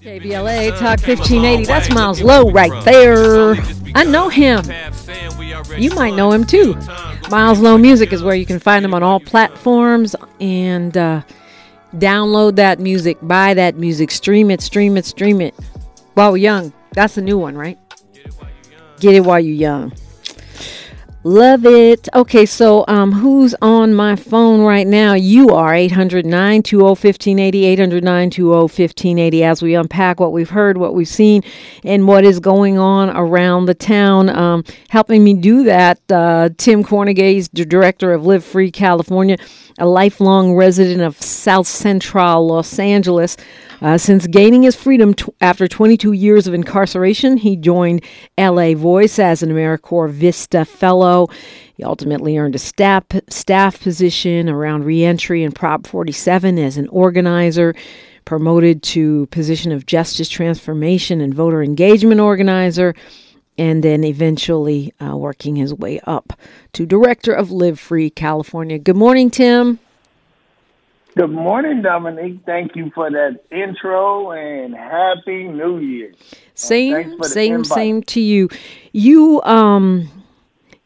KBLA Talk 1580. That's Miles Lowe right there. I know him. You might know him too. Miles Lowe Music is where you can find him on all platforms and uh, download that music, buy that music, stream it, stream it, stream it. While we're young. That's a new one, right? Get it while you're young. Love it. Okay, so um, who's on my phone right now? You are 800 920 1580, 800 920 1580 as we unpack what we've heard, what we've seen, and what is going on around the town. Um, helping me do that, uh, Tim Kornegay, the director of Live Free California, a lifelong resident of South Central Los Angeles. Uh, since gaining his freedom t- after 22 years of incarceration, he joined LA Voice as an AmeriCorps Vista Fellow. He ultimately earned a staff, staff position around reentry and Prop 47 as an organizer, promoted to position of justice transformation and voter engagement organizer, and then eventually uh, working his way up to director of Live Free California. Good morning, Tim. Good morning, Dominique. Thank you for that intro and happy New Year. Same, same, invite. same to you. You, um,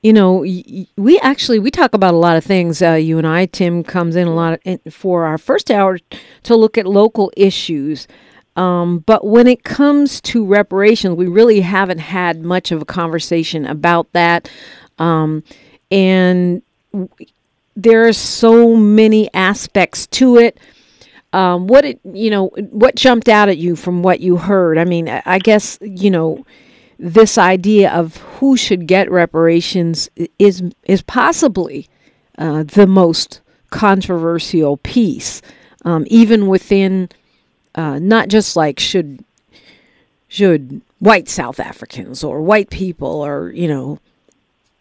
you know, we actually we talk about a lot of things. Uh, you and I, Tim, comes in a lot of, for our first hour to look at local issues. Um, but when it comes to reparations, we really haven't had much of a conversation about that. Um, and there are so many aspects to it. Um, what it, you know, what jumped out at you from what you heard? I mean, I guess you know this idea of who should get reparations is is possibly uh, the most controversial piece, um, even within uh, not just like should should white South Africans or white people or you know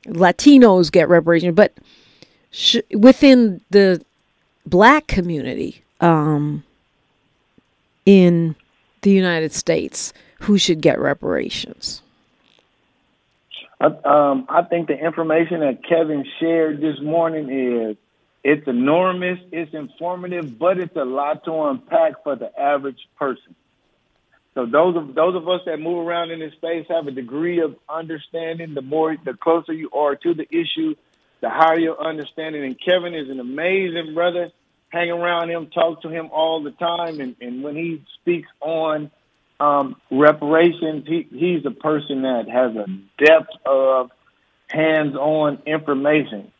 Latinos get reparations, but sh- within the black community um, in the United States who should get reparations? um, I think the information that Kevin shared this morning is it's enormous, it's informative, but it's a lot to unpack for the average person. So those of those of us that move around in this space have a degree of understanding. The more, the closer you are to the issue, the higher your understanding. And Kevin is an amazing brother. Hang around him, talk to him all the time, and, and when he speaks on um, reparations, he, he's a person that has a depth of hands-on information.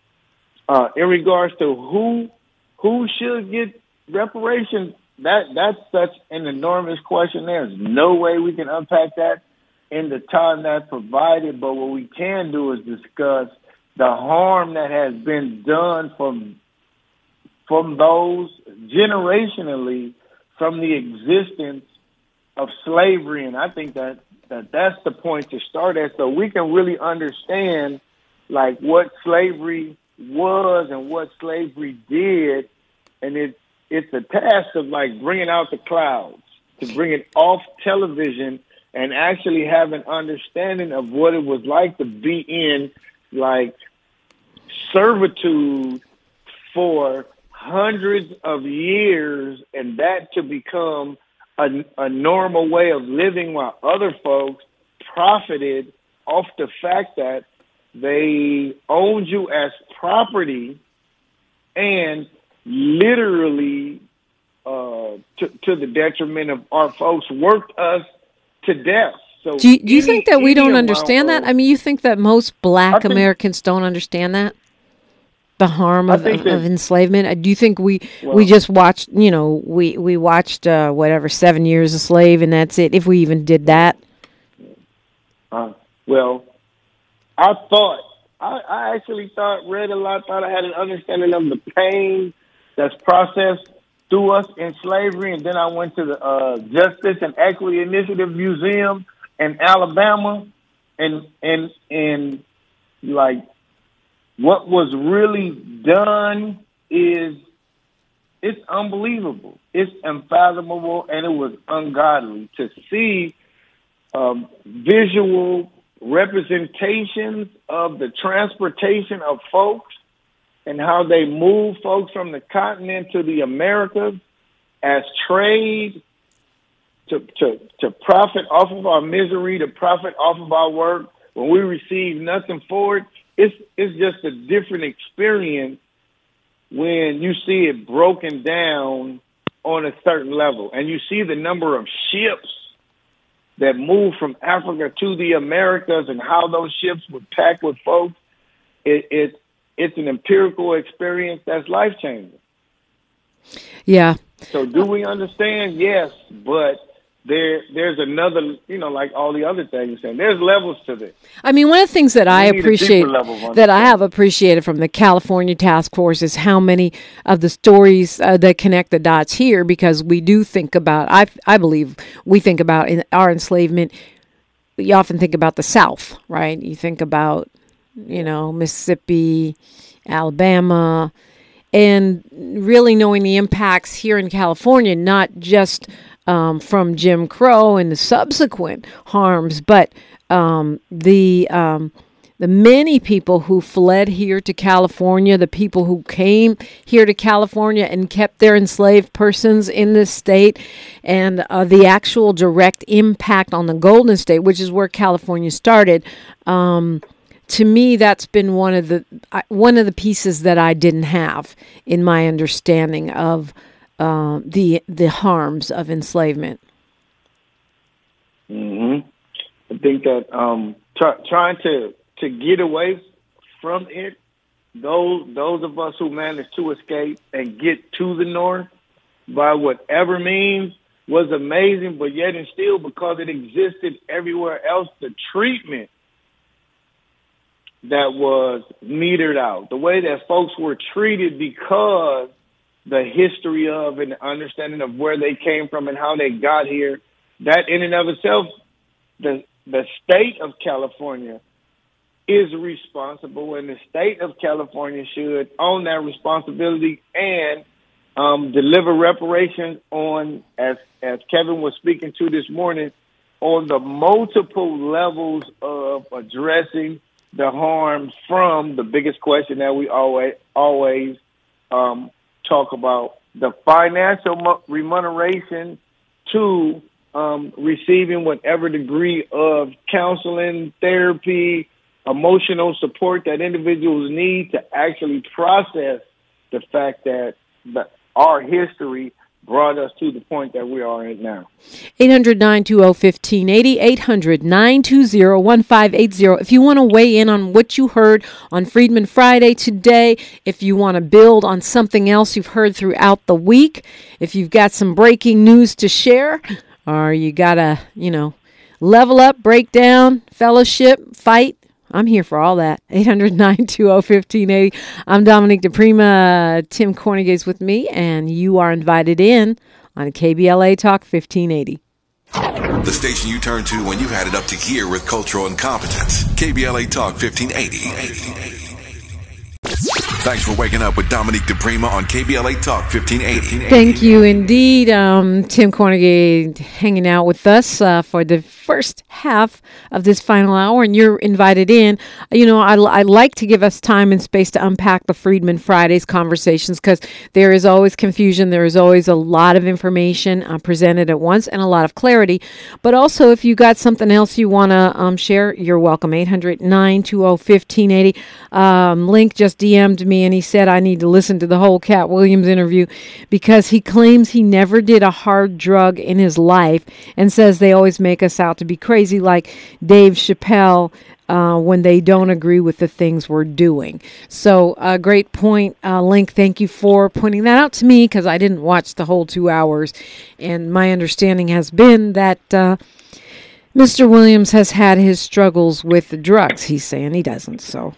Uh, in regards to who who should get reparations, that that's such an enormous question. There's no way we can unpack that in the time that's provided. But what we can do is discuss the harm that has been done from from those generationally from the existence of slavery. And I think that, that that's the point to start at. So we can really understand like what slavery was and what slavery did. And it it's a task of like bringing out the clouds to bring it off television and actually have an understanding of what it was like to be in like servitude for hundreds of years and that to become a, a normal way of living while other folks profited off the fact that they owned you as property and literally uh, to, to the detriment of our folks worked us to death. So do you, do you any, think that we don't understand that? I mean, you think that most Black think, Americans don't understand that the harm of, of, that, of, enslavement? Uh, do you think we well, we just watched? You know, we we watched uh, whatever seven years a slave, and that's it. If we even did that. Uh, well, I thought I, I actually thought read a lot. Thought I had an understanding of the pain that's processed through us in slavery, and then I went to the uh, Justice and Equity Initiative Museum in Alabama, and and and like what was really done is it's unbelievable. It's unfathomable, and it was ungodly to see um, visual representations of the transportation of folks and how they move folks from the continent to the Americas as trade to, to, to profit off of our misery, to profit off of our work, when we receive nothing for it, it's it's just a different experience when you see it broken down on a certain level, and you see the number of ships that move from Africa to the Americas and how those ships were packed with folks. It, it it's an empirical experience that's life changing. Yeah. So do we understand? Yes, but there there's another you know like all the other things and there's levels to this. I mean one of the things that i appreciate that i have appreciated from the california task force is how many of the stories uh, that connect the dots here because we do think about i i believe we think about in our enslavement you often think about the south right? You think about you know mississippi alabama and really knowing the impacts here in california not just um, from Jim Crow and the subsequent harms, but um, the um, the many people who fled here to California, the people who came here to California and kept their enslaved persons in this state, and uh, the actual direct impact on the Golden State, which is where California started. Um, to me, that's been one of the one of the pieces that I didn't have in my understanding of uh, the the harms of enslavement. hmm I think that um, try, trying to to get away from it, those those of us who managed to escape and get to the north by whatever means was amazing, but yet and still because it existed everywhere else, the treatment that was metered out, the way that folks were treated because the history of and understanding of where they came from and how they got here, that in and of itself, the the state of California is responsible, and the state of California should own that responsibility and um, deliver reparations on, as as Kevin was speaking to this morning, on the multiple levels of addressing the harm from the biggest question that we always always um, talk about the financial remuneration to um, receiving whatever degree of counseling, therapy, emotional support that individuals need to actually process the fact that the, our history brought us to the point that we are in now. 800 920 1580, 800 920 1580. If you want to weigh in on what you heard on Freedman Friday today, if you want to build on something else you've heard throughout the week, if you've got some breaking news to share, or you got to, you know, level up, break down, fellowship, fight, I'm here for all that. 800 920 1580. I'm Dominique DiPrima. Tim Kornegay's with me, and you are invited in on KBLA Talk 1580. The station you turn to when you've had it up to gear with cultural incompetence. KBLA Talk 1580. Thanks for waking up with Dominique DiPrima on KBLA Talk 1580. Thank you indeed. Um, Tim Kornegay hanging out with us uh, for the first half of this final hour, and you're invited in. You know, I, I like to give us time and space to unpack the Freedman Fridays conversations because there is always confusion. There is always a lot of information uh, presented at once and a lot of clarity. But also, if you got something else you want to um, share, you're welcome. 800 920 1580. Um, Link just DM'd me and he said I need to listen to the whole Katt Williams interview because he claims he never did a hard drug in his life and says they always make us out to be crazy, like Dave Chappelle. Uh, when they don't agree with the things we're doing. So, a uh, great point, uh, Link. Thank you for pointing that out to me because I didn't watch the whole two hours. And my understanding has been that uh, Mr. Williams has had his struggles with drugs. He's saying he doesn't. So,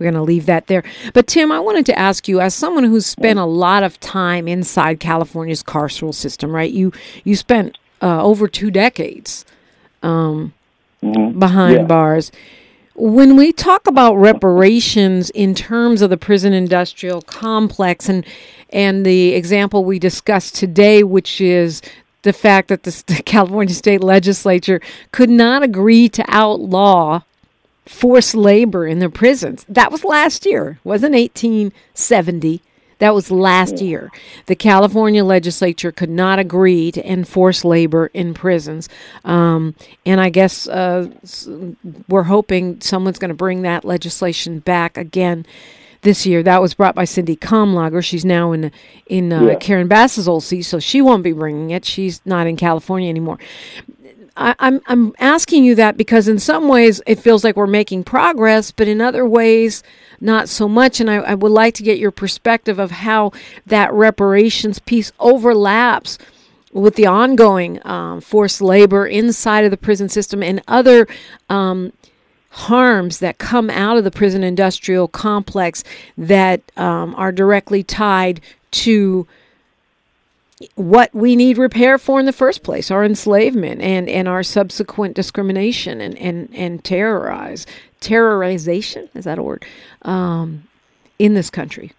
we're going to leave that there. But Tim, I wanted to ask you, as someone who's spent a lot of time inside California's carceral system, right? You you spent uh, over two decades um, mm-hmm. behind yeah. bars. When we talk about reparations in terms of the prison industrial complex and and the example we discussed today, which is the fact that the California state legislature could not agree to outlaw forced labor in the prisons. That was last year, wasn't 1870. That was last year. The California legislature could not agree to enforce labor in prisons. Um, and I guess uh, we're hoping someone's going to bring that legislation back again this year. That was brought by Sydney Kamlager. She's now in in uh, yeah. Karen Bass's old seat, so she won't be bringing it. She's not in California anymore. I, I'm I'm asking you that because in some ways it feels like we're making progress, but in other ways not so much. And I, I would like to get your perspective of how that reparations piece overlaps with the ongoing um, forced labor inside of the prison system and other um, harms that come out of the prison industrial complex that um, are directly tied to what we need repair for in the first place our enslavement and, and our subsequent discrimination and, and, and terrorize terrorization is that a word um, in this country.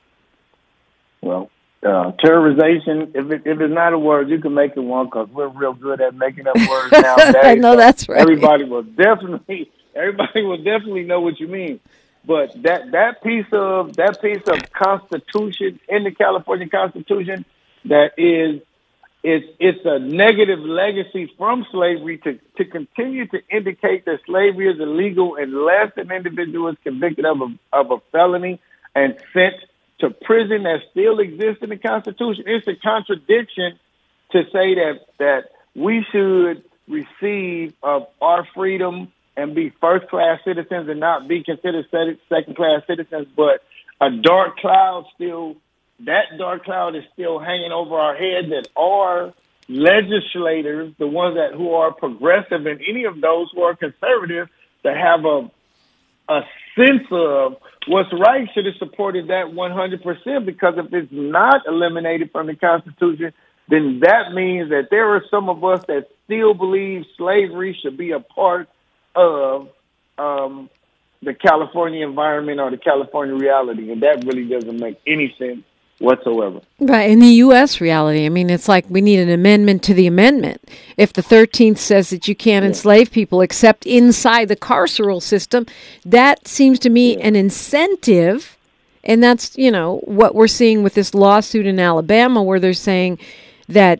Well uh, terrorization if, it, if it's not a word you can make it one because we're real good at making up words nowadays i know so that's right. everybody will definitely everybody will definitely know what you mean. But that that piece of that piece of constitution in the california constitution that is it's it's a negative legacy from slavery to, to continue to indicate that slavery is illegal unless an individual is convicted of a, of a felony and sent to prison that still exists in the Constitution. It's a contradiction to say that that we should receive of our freedom and be first class citizens and not be considered second class citizens, but a dark cloud still that dark cloud is still hanging over our head that our legislators, the ones that who are progressive and any of those who are conservative, that have a a sense of what's right should have supported that 100% because if it's not eliminated from the Constitution, then that means that there are some of us that still believe slavery should be a part of um, the California environment or the California reality. And that really doesn't make any sense whatsoever. Right. In the U.S. reality, I mean, it's like we need an amendment to the amendment. If the 13th says that you can't yeah. enslave people except inside the carceral system, that seems to me yeah. an incentive. And that's, you know, what we're seeing with this lawsuit in Alabama where they're saying that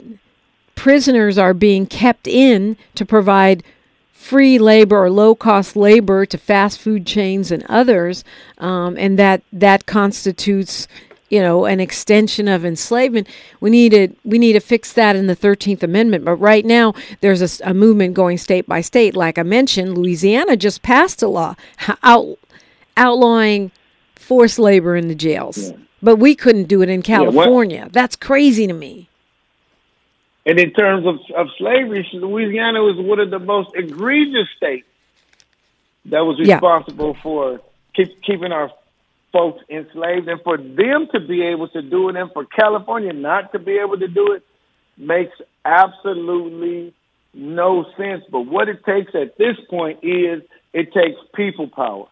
prisoners are being kept in to provide free labor or low cost labor to fast food chains and others, um, and that that constitutes you know an extension of enslavement we need to we need to fix that in the 13th amendment. But right now there's a, a movement going state by state. Like i mentioned louisiana just passed a law out, outlawing forced labor in the jails. Yeah. but we couldn't do it in california. Yeah, that's crazy to me. And in terms of, of slavery louisiana was one of the most egregious states that was responsible yeah. for keep, keeping our folks enslaved, and for them to be able to do it, and for California not to be able to do it, makes absolutely no sense. But what it takes at this point is it takes people power.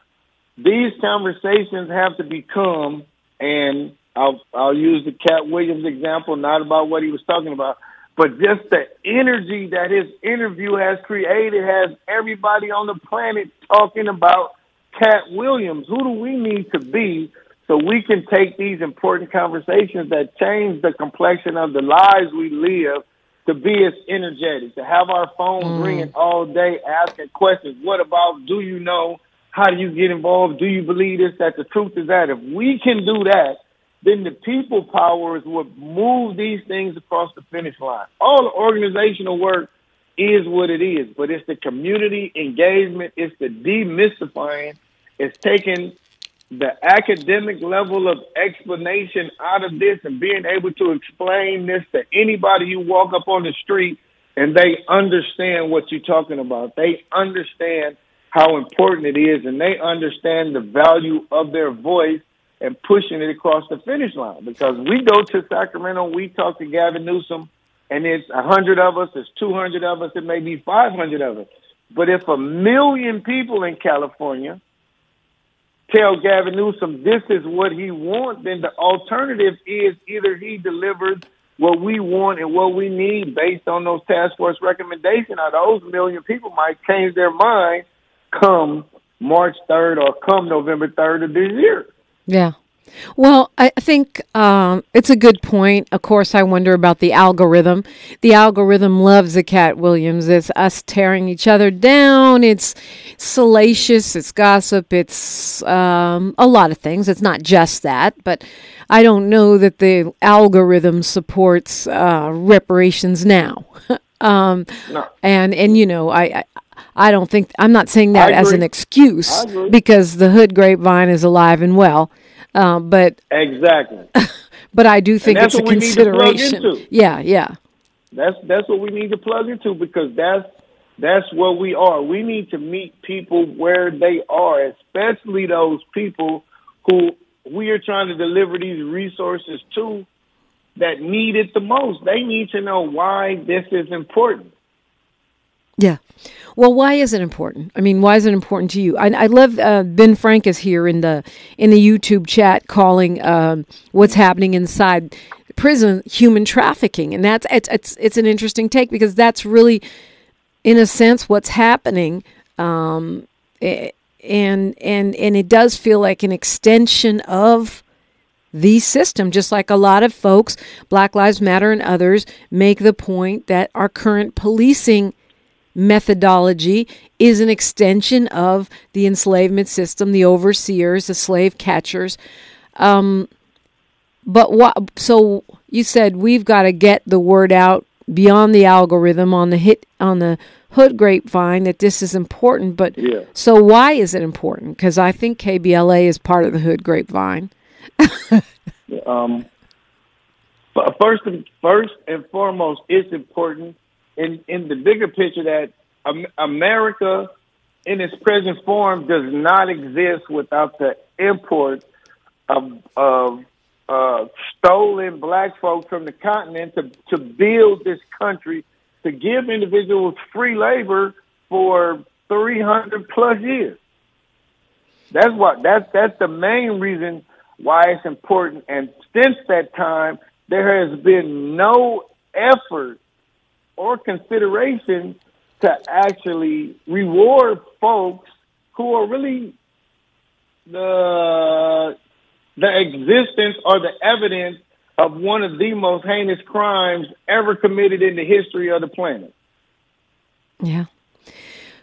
These conversations have to become, and I'll I'll use the Katt Williams example, not about what he was talking about, but just the energy that his interview has created has everybody on the planet talking about Katt Williams. Who do we need to be so we can take these important conversations that change the complexion of the lives we live to be as energetic, to have our phones mm. ringing all day asking questions. What about do you know? How do you get involved? Do you believe this? That the truth is that if we can do that, then the people powers will move these things across the finish line. All the organizational work is what it is, but it's the community engagement, it's the demystifying, it's taking the academic level of explanation out of this and being able to explain this to anybody you walk up on the street and they understand what you're talking about. They understand how important it is and they understand the value of their voice and pushing it across the finish line. Because we go to Sacramento, we talk to Gavin Newsom, and it's a hundred of us, it's two hundred of us, it may be five hundred of us. But if a million people in California tell Gavin Newsom this is what he wants, then the alternative is either he delivers what we want and what we need based on those task force recommendations, or those million people might change their mind come March 3rd or come November 3rd of this year. Yeah. Well, I think um, it's a good point. Of course, I wonder about the algorithm. The algorithm loves the Katt Williams. It's us tearing each other down. It's salacious. It's gossip. It's um, a lot of things. It's not just that, but I don't know that the algorithm supports uh, reparations now. um, no. And and you know, I, I I don't think I'm not saying that as an excuse because the hood grapevine is alive and well. Uh, but exactly. but I do think it's a consideration. Yeah, yeah. That's that's what we need to plug into because that's that's what we are. We need to meet people where they are, especially those people who we are trying to deliver these resources to that need it the most. They need to know why this is important. Yeah. Well, why is it important? I mean, why is it important to you? I, I love uh, Ben Frank is here in the in the YouTube chat calling um, what's happening inside prison human trafficking, and that's it's it's it's an interesting take because that's really, in a sense, what's happening. Um, and and and it does feel like an extension of the system, just like a lot of folks, Black Lives Matter and others, make the point that our current policing methodology is an extension of the enslavement system, the overseers, the slave catchers. Um, but what? So you said we've got to get the word out beyond the algorithm on the hit on the hood grapevine that this is important. But yeah. so why is it important? Because I think KBLA is part of the hood grapevine. um, first, and, first and foremost, it's important in in the bigger picture that America in its present form does not exist without the import of, of uh, stolen black folks from the continent to, to build this country, to give individuals free labor for 300 plus years. That's what that's that's the main reason why it's important. And since that time, there has been no effort or consideration to actually reward folks who are really the the existence or the evidence of one of the most heinous crimes ever committed in the history of the planet. Yeah.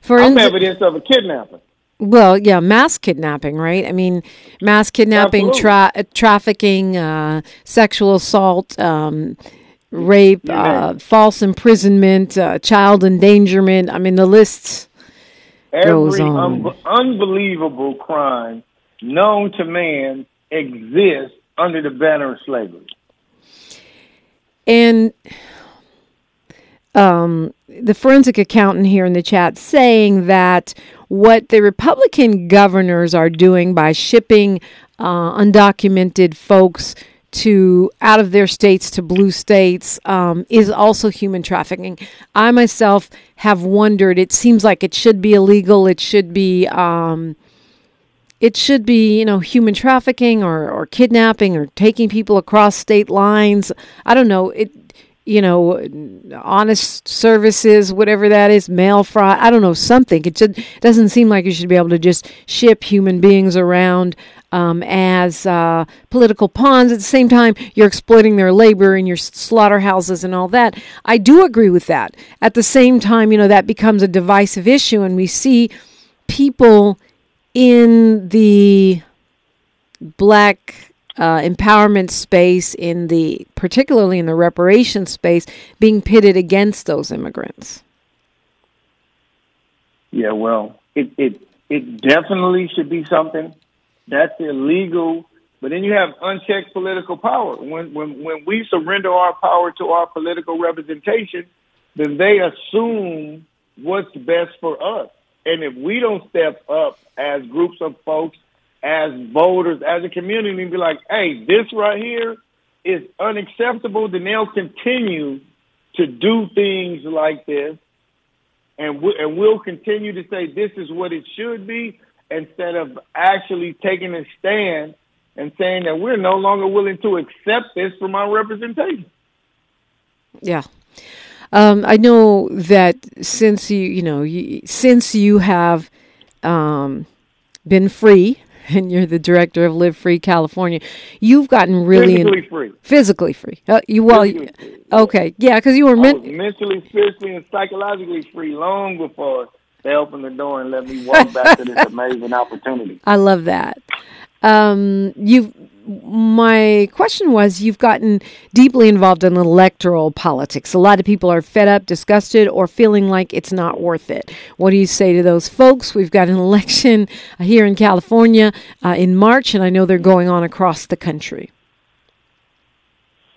For I'm evidence of a kidnapping. Well, yeah, mass kidnapping, right? I mean, mass kidnapping, tra- trafficking, uh, sexual assault, um, rape, uh, false imprisonment, uh, child endangerment. I mean, the list Every goes on. Un- unbelievable crime known to man exists under the banner of slavery. And um, the forensic accountant here in the chat saying that what the Republican governors are doing by shipping uh, undocumented folks to out of their states to blue states um, is also human trafficking. I myself have wondered. It seems like it should be illegal. It should be. Um, it should be, you know, human trafficking or, or kidnapping or taking people across state lines. I don't know. It, you know, honest services, whatever that is, mail fraud. I don't know something. It should doesn't seem like you should be able to just ship human beings around um, as uh, political pawns. At the same time, you're exploiting their labor in your slaughterhouses and all that. I do agree with that. At the same time, you know, that becomes a divisive issue, and we see people in the black uh, empowerment space, in the particularly in the reparation space, being pitted against those immigrants. Yeah, well, it it it definitely should be something that's illegal. But then you have unchecked political power. When when when we surrender our power to our political representation, then they assume what's best for us. And if we don't step up as groups of folks, as voters, as a community, and be like, "Hey, this right here is unacceptable," then they'll continue to do things like this, and we, and we'll continue to say this is what it should be instead of actually taking a stand and saying that we're no longer willing to accept this from our representation. Yeah. Um, I know that since you, you know, you, since you have um, been free and you're the director of Live Free California. You've gotten really physically in, free. Physically free. Uh, you well, Physically free. okay, yeah, because you were mentally, physically, and psychologically free long before they opened the door and let me walk back to this amazing opportunity. I love that. Um, you. My question was: You've gotten deeply involved in electoral politics. A lot of people are fed up, disgusted, or feeling like it's not worth it. What do you say to those folks? We've got an election here in California uh, in March, and I know they're going on across the country,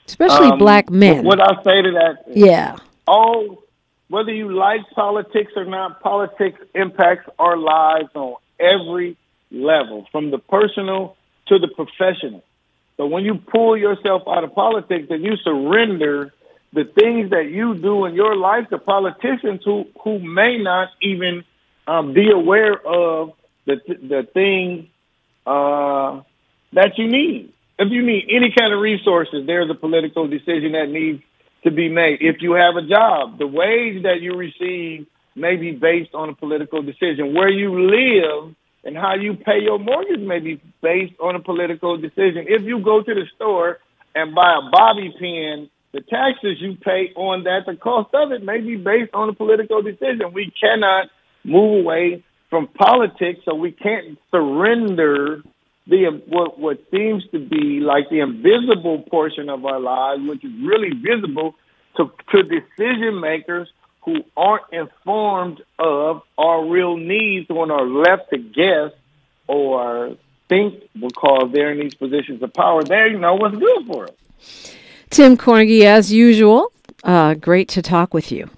especially Um, black men. What I say to that is, yeah. all whether you like politics or not, politics impacts our lives on every level, from the personal to the professional. So when you pull yourself out of politics and you surrender the things that you do in your life to politicians who who may not even um, be aware of the the things uh, that you need. If you need any kind of resources, there's a political decision that needs to be made. If you have a job, the wage that you receive may be based on a political decision. Where you live and how you pay your mortgage may be based on a political decision. If you go to the store and buy a bobby pin, the taxes you pay on that, the cost of it may be based on a political decision. We cannot move away from politics, so we can't surrender the what what seems to be like the invisible portion of our lives, which is really visible to to decision makers who aren't informed of our real needs and are left to guess or think because they're in these positions of power, they know what's good for us. Tim Kornegay, as usual, uh, great to talk with you.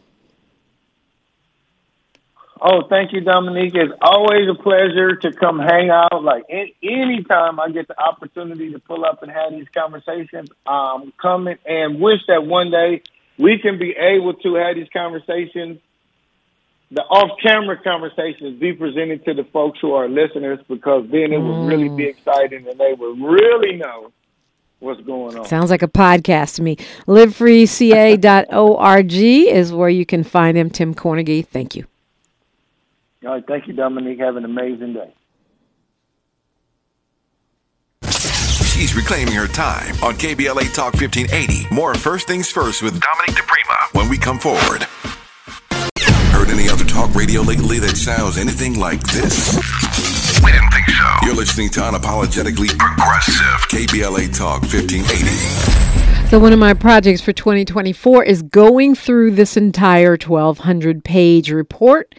Oh, thank you, Dominique. It's always a pleasure to come hang out. Like any time I get the opportunity to pull up and have these conversations, um, coming and wish that one day we can be able to have these conversations, the off-camera conversations, be presented to the folks who are listeners, because then it would really be mm. exciting and they would really know what's going on. Sounds like a podcast to me. LiveFreeCA.org is where you can find him, Tim Kornegay. Thank you. All right, thank you, Dominique. Have an amazing day. She's reclaiming her time on KBLA Talk 1580. More First Things First with Dominique DiPrima when we come forward. Heard any other talk radio lately that sounds anything like this? We didn't think so. You're listening to Unapologetically Progressive KBLA Talk 1580. So, one of my projects for 2024 is going through this entire 1,200 page report.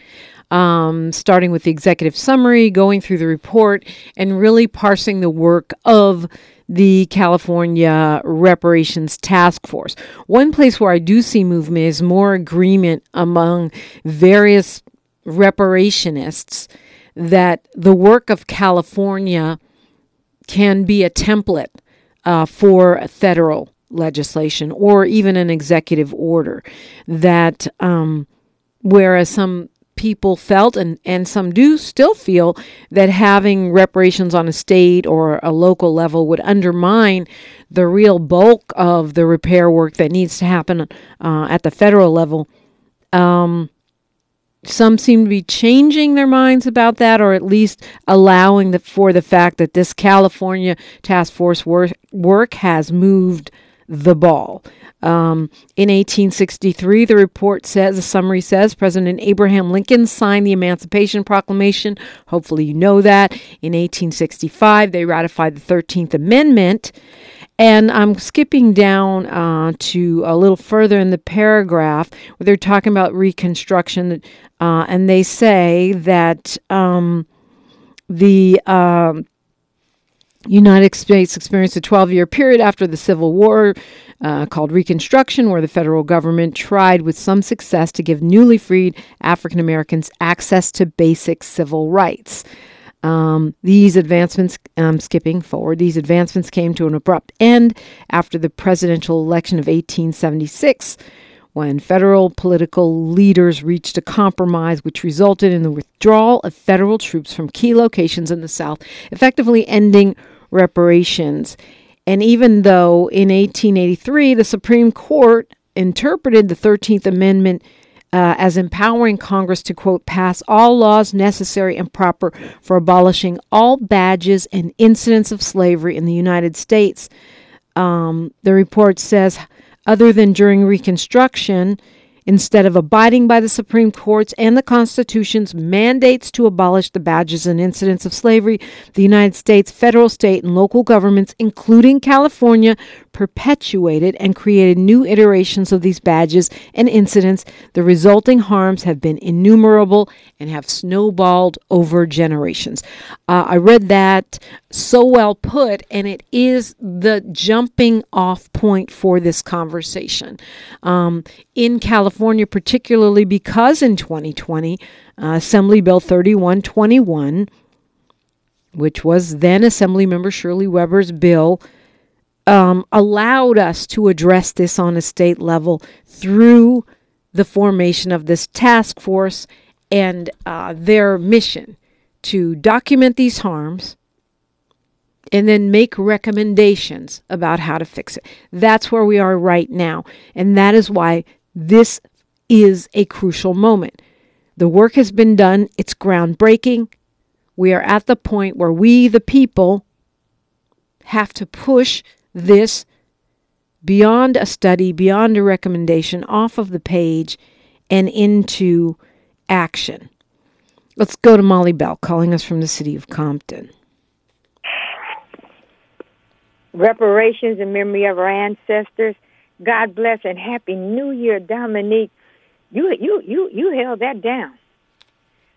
Um, starting with the executive summary, going through the report, and really parsing the work of the California Reparations Task Force. One place where I do see movement is more agreement among various reparationists that the work of California can be a template uh, for federal legislation or even an executive order. That um, whereas some people felt and, and some do still feel that having reparations on a state or a local level would undermine the real bulk of the repair work that needs to happen uh, at the federal level. Um, some seem to be changing their minds about that, or at least allowing the, for the fact that this California task force work, work has moved the ball. Um, in 1863, the report says, the summary says, President Abraham Lincoln signed the Emancipation Proclamation. Hopefully, you know that. In 1865, they ratified the 13th Amendment. And I'm skipping down uh, to a little further in the paragraph where they're talking about Reconstruction, uh, and they say that um, the um, United States experienced a 12 year period after the Civil War uh, called Reconstruction, where the federal government tried with some success to give newly freed African Americans access to basic civil rights. Um, these advancements, um, skipping forward, these advancements came to an abrupt end after the presidential election of 1876 when federal political leaders reached a compromise which resulted in the withdrawal of federal troops from key locations in the South, effectively ending reparations. And even though in 1883 the Supreme Court interpreted the 13th Amendment uh, as empowering Congress to, quote, pass all laws necessary and proper for abolishing all badges and incidents of slavery in the United States. Um, the report says, other than during Reconstruction, Instead of abiding by the Supreme Court's and the Constitution's mandates to abolish the badges and incidents of slavery, the United States federal, state, and local governments, including California, perpetuated and created new iterations of these badges and incidents. The resulting harms have been innumerable and have snowballed over generations. Uh, I read that so well put, and it is the jumping off point for this conversation. Um, in California, particularly because in 2020, uh, Assembly Bill 3121, which was then Assemblymember Shirley Weber's bill, um, allowed us to address this on a state level through the formation of this task force and uh, their mission to document these harms and then make recommendations about how to fix it. That's where we are right now. And that is why this is a crucial moment. The work has been done, it's groundbreaking. We are at the point where we, the people, have to push this beyond a study, beyond a recommendation, off of the page and into action. Let's go to Mollie Bell calling us from the city of Compton. Reparations in memory of our ancestors. God bless and happy New Year, Dominique. You you you you held that down.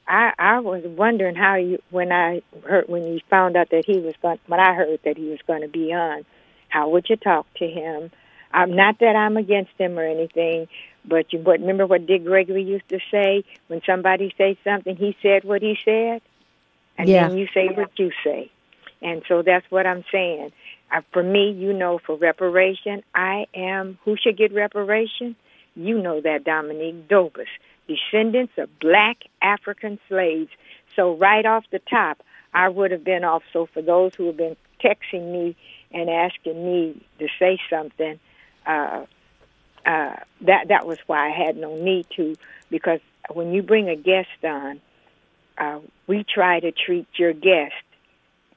I I was wondering how you when I heard when you found out that he was going when I heard that he was going to be on how would you talk to him? I'm not that I'm against him or anything, but you but remember what Dick Gregory used to say when somebody says something, he said what he said, and yeah. then you say what you say, and so that's what I'm saying. Uh, for me, you know, for reparation, I am who should get reparation. You know that Dominique Dobus, descendants of black African slaves. So right off the top, I would have been off. So for those who have been texting me and asking me to say something, uh, uh, that that was why I had no need to. Because when you bring a guest on, uh, we try to treat your guest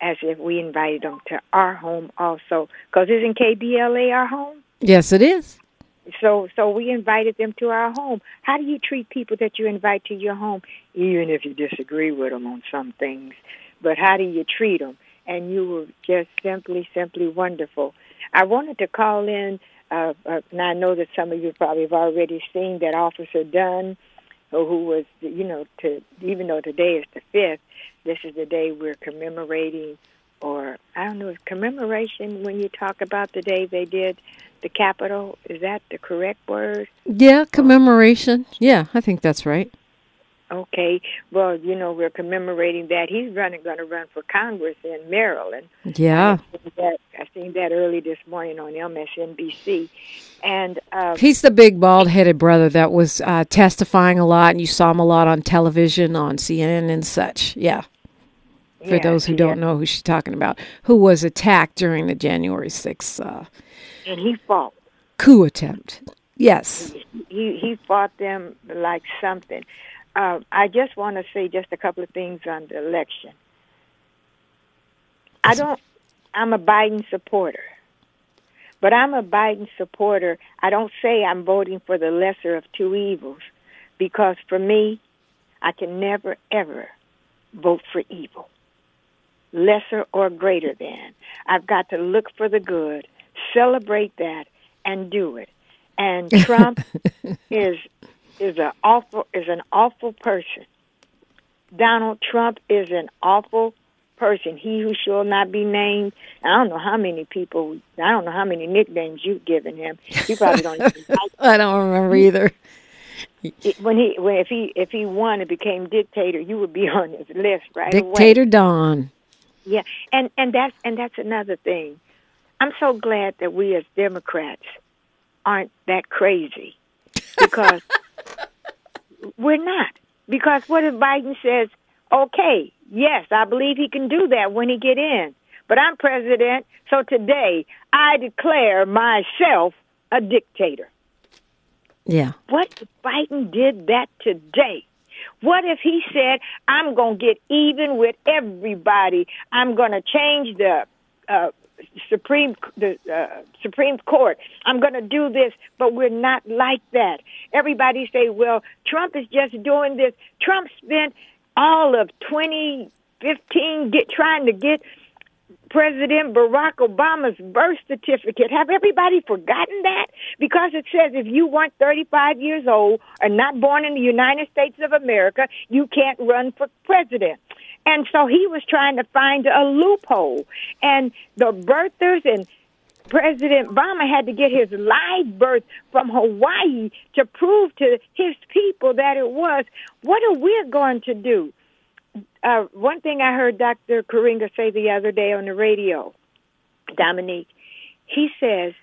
as if we invited them to our home also. Because isn't KBLA our home? Yes, it is. So, so we invited them to our home. How do you treat people that you invite to your home, even if you disagree with them on some things? But how do you treat them? and you were just simply, simply wonderful. I wanted to call in, uh, uh, and I know that some of you probably have already seen that Officer Dunn, who was, you know, to even though today is the fifth, this is the day we're commemorating, or I don't know, commemoration when you talk about the day they did the Capitol. Is that the correct word? Yeah, commemoration. Yeah, I think that's right. Okay, well, you know, we're commemorating that. He's running, going to run for Congress in Maryland. Yeah, that, seen that early this morning on MSNBC, and uh, he's the big bald-headed brother that was uh, testifying a lot, and you saw him a lot on television, on CNN and such. Yeah, for yeah, those who don't know who she's talking about, who was attacked during the January sixth, uh, and he fought coup attempt. Yes, he he fought them like something. Uh, I just want to say just a couple of things on the election. I don't. I'm a Biden supporter, but I'm a Biden supporter. I don't say I'm voting for the lesser of two evils, because for me, I can never ever vote for evil, lesser or greater than. I've got to look for the good, celebrate that, and do it. And Trump is is an awful is an awful person. Donald Trump is an awful person. He who shall not be named. I don't know how many people. I don't know how many nicknames you've given him. You probably don't. Even I don't remember either. When he when if he if he won and became dictator, you would be on his list right Dictator away. Don. Yeah, and and that's and that's another thing. I'm so glad that we as Democrats aren't that crazy because we're not. Because what if Biden says, okay, yes, I believe he can do that when he get in. But I'm president, so today I declare myself a dictator. Yeah. What if Biden did that today? What if he said, I'm going to get even with everybody? I'm going to change the uh, Supreme the uh, Supreme Court. I'm going to do this, but we're not like that. Everybody say, "Well, Trump is just doing this." Trump spent all of 2015 get trying to get President Barack Obama's birth certificate. Have everybody forgotten that? Because it says if you weren't 35 years old or not born in the United States of America, you can't run for president. And so he was trying to find a loophole. And the birthers and President Obama had to get his live birth from Hawaii to prove to his people that it was. What are we going to do? Uh, one thing I heard Dr. Karenga say the other day on the radio, Dominique, he says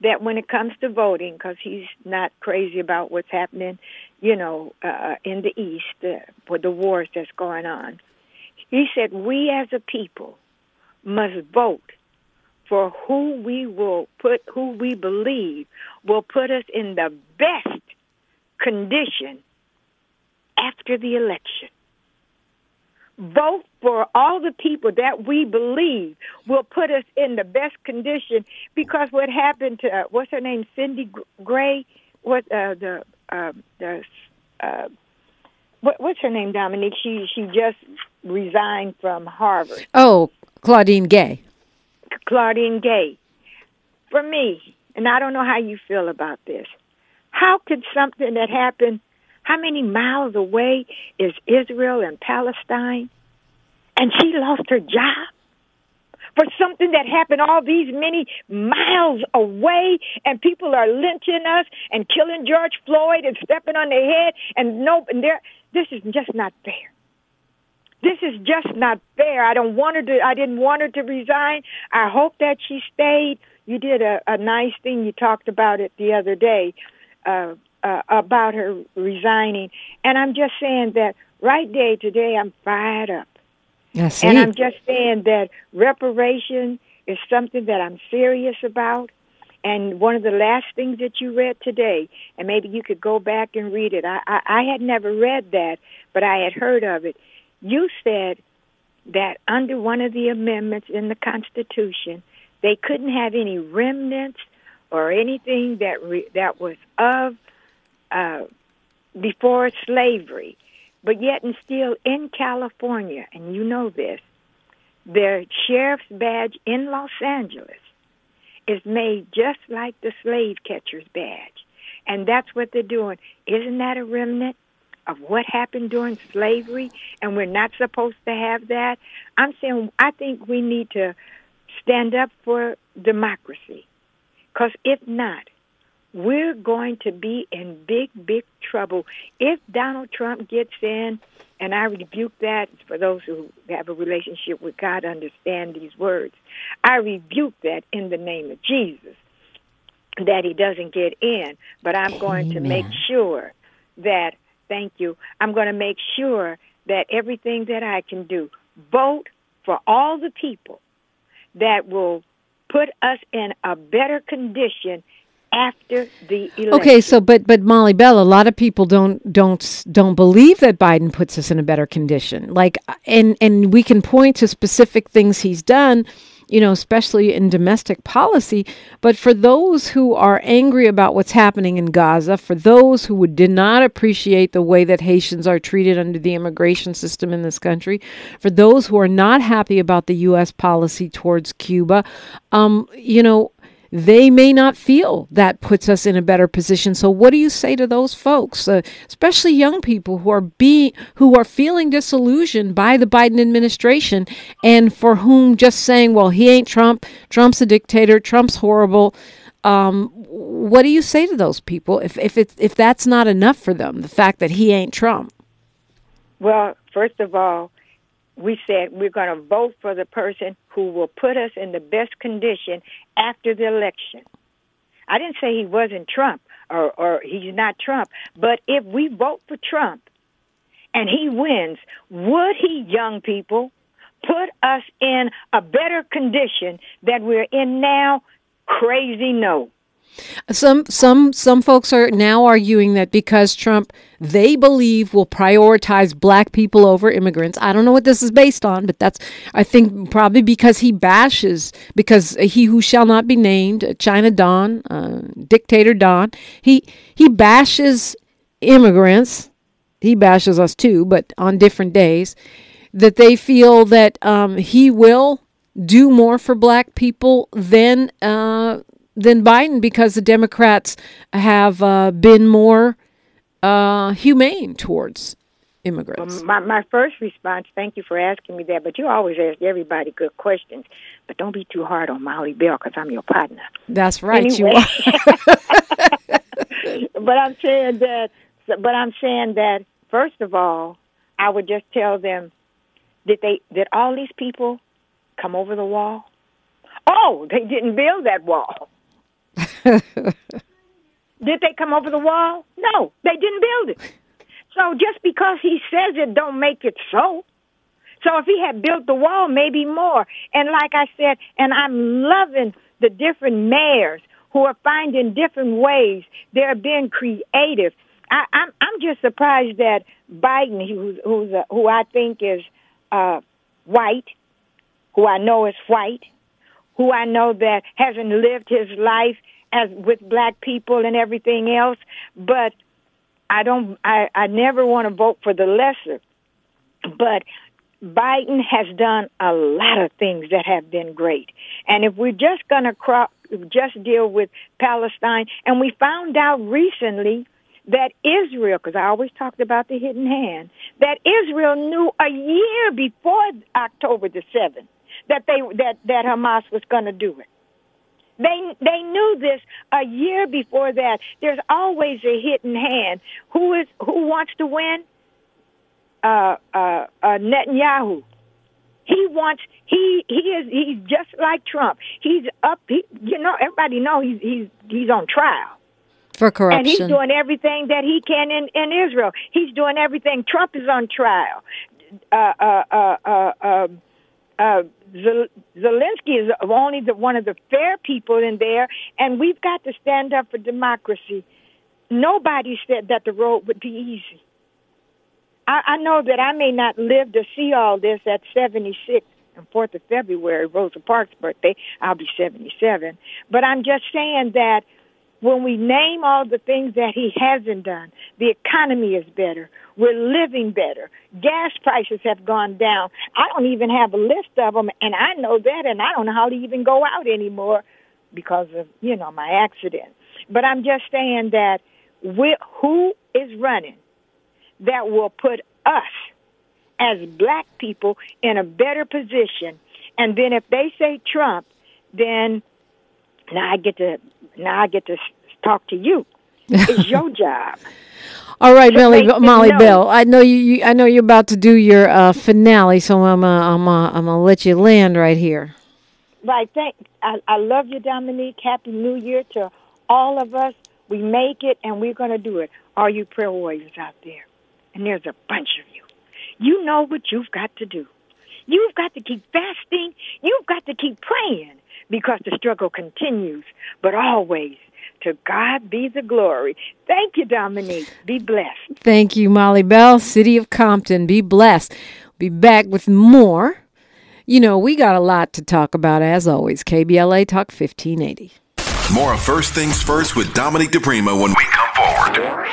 that when it comes to voting, because he's not crazy about what's happening, you know, uh, in the East uh, with the wars that's going on, he said, We as a people must vote for who we will put, who we believe will put us in the best condition after the election. Vote for all the people that we believe will put us in the best condition because what happened to, uh, what's her name, Cindy Gray? What, uh, the, uh, the, uh, what, what's her name, Dominique? She she just resigned from Harvard. Oh, Claudine Gay. Claudine Gay. For me, and I don't know how you feel about this. How could something that happened? How many miles away is Israel and Palestine? And she lost her job for something that happened all these many miles away, and people are lynching us and killing George Floyd and stepping on their head, and no, and they're this is just not fair. This is just not fair. I don't want her to. I didn't want her to resign. I hope that she stayed. You did a, a nice thing. You talked about it the other day uh, uh, about her resigning, and I'm just saying that right day today I'm fired up, Yes, and I'm just saying that reparation is something that I'm serious about. And one of the last things that you read today, and maybe you could go back and read it. I, I, I had never read that, but I had heard of it. You said that under one of the amendments in the Constitution, they couldn't have any remnants or anything that re, that was of uh, before slavery, but yet and still in California, and you know this, their sheriff's badge in Los Angeles is made just like the slave catcher's badge. And that's what they're doing. Isn't that a remnant of what happened during slavery? And we're not supposed to have that. I'm saying I think we need to stand up for democracy. Because if not, we're going to be in big, big trouble. If Donald Trump gets in, and I rebuke that for those who have a relationship with God, understand these words. I rebuke that in the name of Jesus that he doesn't get in, but I'm going Amen. to make sure that, thank you, I'm going to make sure that everything that I can do, vote for all the people that will put us in a better condition after the election. Okay, so but but Mollie Bell, a lot of people don't don't don't believe that Biden puts us in a better condition. Like and and we can point to specific things he's done, you know, especially in domestic policy, but for those who are angry about what's happening in Gaza, for those who would, did not appreciate the way that Haitians are treated under the immigration system in this country, for those who are not happy about the US policy towards Cuba, um, you know, they may not feel that puts us in a better position. So, what do you say to those folks, uh, especially young people who are being who are feeling disillusioned by the Biden administration, and for whom just saying, "Well, he ain't Trump. Trump's a dictator. Trump's horrible." Um, what do you say to those people if if it, if that's not enough for them, the fact that he ain't Trump? Well, first of all, we said we're going to vote for the person who will put us in the best condition after the election. I didn't say he wasn't Trump or, or he's not Trump, but if we vote for Trump and he wins, would he, young people, put us in a better condition than we're in now? Crazy no. Some some some folks are now arguing that because Trump they believe will prioritize black people over immigrants. I don't know what this is based on, but that's I think probably because he bashes because he who shall not be named, China Don, uh, dictator Don, he he bashes immigrants. He bashes us too, but on different days. That they feel that um, he will do more for black people than uh, than Biden because the Democrats have uh, been more uh, humane towards immigrants. my, my first response, thank you for asking me that, but you always ask everybody good questions. But don't be too hard on Mollie Bell because I'm your partner. That's right. Anyway. You are. but I'm saying that. But I'm saying that first of all, I would just tell them that they that all these people come over the wall. Oh, they didn't build that wall. Did they come over the wall? No, they didn't build it. So just because he says it don't make it so. So if he had built the wall, maybe more. And like I said, and I'm loving the different mayors who are finding different ways. They're being creative. I, I'm I'm just surprised that Biden, who's who's a, who I think is uh, white, who I know is white, who I know that hasn't lived his life as with black people and everything else, but I don't I, I never want to vote for the lesser. But Biden has done a lot of things that have been great. And if we're just going to crop just deal with Palestine and we found out recently that Israel, because I always talked about the hidden hand, that Israel knew a year before October the 7th that they that that Hamas was going to do it. They they knew this a year before that. There's always a hidden hand. Who is who wants to win? Uh, uh, uh, Netanyahu. He wants he he is he's just like Trump. He's up. He, you know everybody know he's he's he's on trial for corruption. and he's doing everything that he can in in Israel. He's doing everything. Trump is on trial. Uh, uh, uh, uh, Zelensky is only the, one of the fair people in there, and we've got to stand up for democracy. Nobody said that the road would be easy. I, I know that I may not live to see all this at 76 and 4th of February, Rosa Parks' birthday. I'll be 77. But I'm just saying that when we name all the things that he hasn't done, the economy is better. We're living better. Gas prices have gone down. I don't even have a list of them, and I know that, and I don't know how to even go out anymore because of, you know, my accident. But I'm just saying that who is running that will put us as black people in a better position? And then if they say Trump, then now I get to now I get to talk to you. It's your job. All right, to Mollie, know. Bell. I know you, you. I know you're about to do your uh, finale, so I'm. Uh, I'm. Uh, I'm gonna let you land right here. Right. Thank. I, I love you, Dominique. Happy New Year to all of us. We make it, and we're going to do it. All you prayer warriors out there, and there's a bunch of you. You know what you've got to do. You've got to keep fasting. You've got to keep praying because the struggle continues. But always, to God be the glory. Thank you, Dominique. Be blessed. Thank you, Mollie Bell, City of Compton. Be blessed. Be back with more. You know, we got a lot to talk about as always. KBLA Talk 1580. More of First Things First with Dominique DiPrima when we come forward.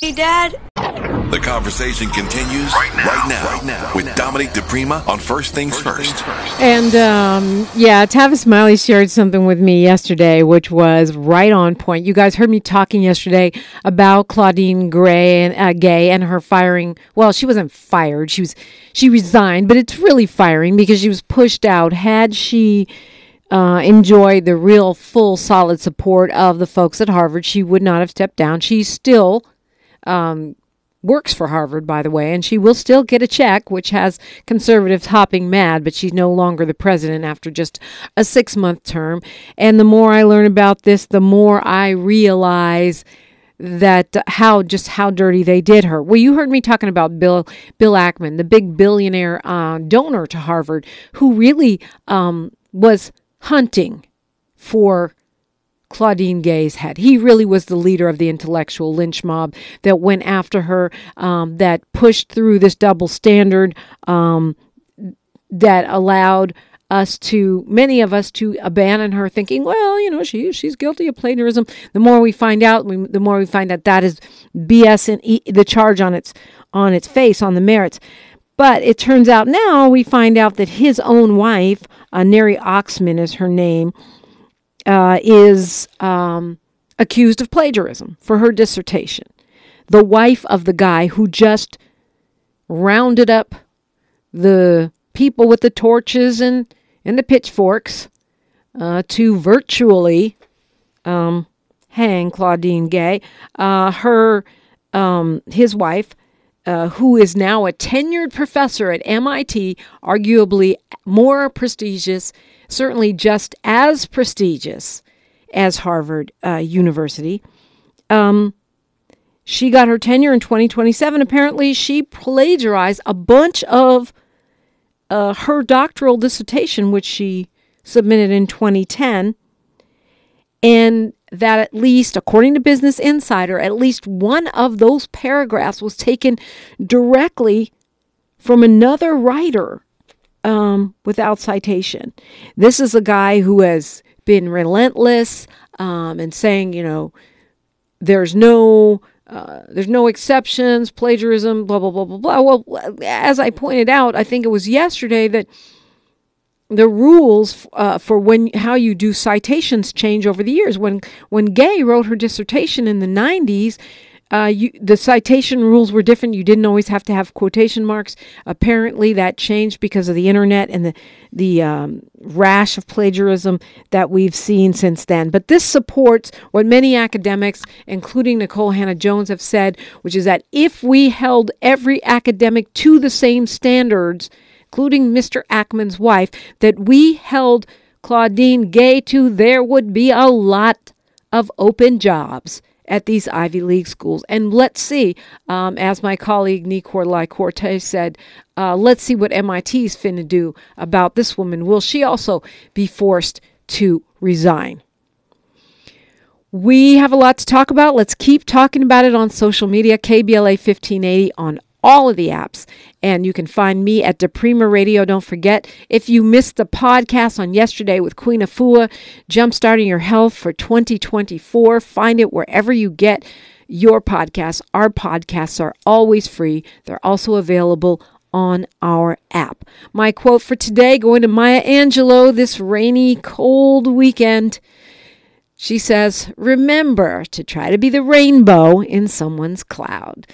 Hey, Dad. The conversation continues right now, right now, with Dominique DiPrima on First Things First. And um, yeah, Tavis Smiley shared something with me yesterday, which was right on point. You guys heard me talking yesterday about Claudine Gray and uh, Gay and her firing. Well, she wasn't fired; she was she resigned, but it's really firing because she was pushed out. Had she uh, enjoyed the real, full, solid support of the folks at Harvard, she would not have stepped down. She's still um, works for Harvard, by the way, and she will still get a check, which has conservatives hopping mad, but she's no longer the president after just a six month term. And the more I learn about this, the more I realize that how just how dirty they did her. Well, you heard me talking about Bill Bill Ackman, the big billionaire uh, donor to Harvard, who really um, was hunting for Claudine Gay's head. He really was the leader of the intellectual lynch mob that went after her, um, that pushed through this double standard, um, that allowed us to many of us to abandon her thinking well you know she she's guilty of plagiarism the more we find out we, the more we find that that is bs and e, the charge on its on its face on the merits but it turns out now we find out that his own wife uh, Neri Oxman is her name uh, is um, accused of plagiarism for her dissertation the wife of the guy who just rounded up the people with the torches and and the pitchforks uh, to virtually um, hang Claudine Gay. Uh, her, um, his wife, uh, who is now a tenured professor at MIT, arguably more prestigious, certainly just as prestigious as Harvard uh, University. Um, she got her tenure in 2027. Apparently, she plagiarized a bunch of uh, her doctoral dissertation, which she submitted in 2010, and that at least, according to Business Insider, at least one of those paragraphs was taken directly from another writer um, without citation. This is a guy who has been relentless um, and saying, you know, there's no uh, there's no exceptions, plagiarism, blah, blah, blah, blah, blah. Well, as I pointed out, I think it was yesterday that the rules uh, for when how you do citations change over the years. When when Gay wrote her dissertation in the 90s, uh, you, the citation rules were different. You didn't always have to have quotation marks. Apparently, that changed because of the internet and the the um, rash of plagiarism that we've seen since then. But this supports what many academics, including Nikole Hannah-Jones, have said, which is that if we held every academic to the same standards, including Mr. Ackman's wife, that we held Claudine Gay to, there would be a lot of open jobs at these Ivy League schools. And let's see, um, as my colleague Nicolai Cortez said, uh, let's see what MIT's finna do about this woman. Will she also be forced to resign? We have a lot to talk about. Let's keep talking about it on social media. KBLA 1580 on all of the apps. And you can find me at DiPrima Radio. Don't forget, if you missed the podcast on yesterday with Queen Afua, Jumpstarting Your Health for 2024, find it wherever you get your podcasts. Our podcasts are always free, they're also available on our app. My quote for today going to Maya Angelou this rainy, cold weekend. She says, Remember to try to be the rainbow in someone's cloud.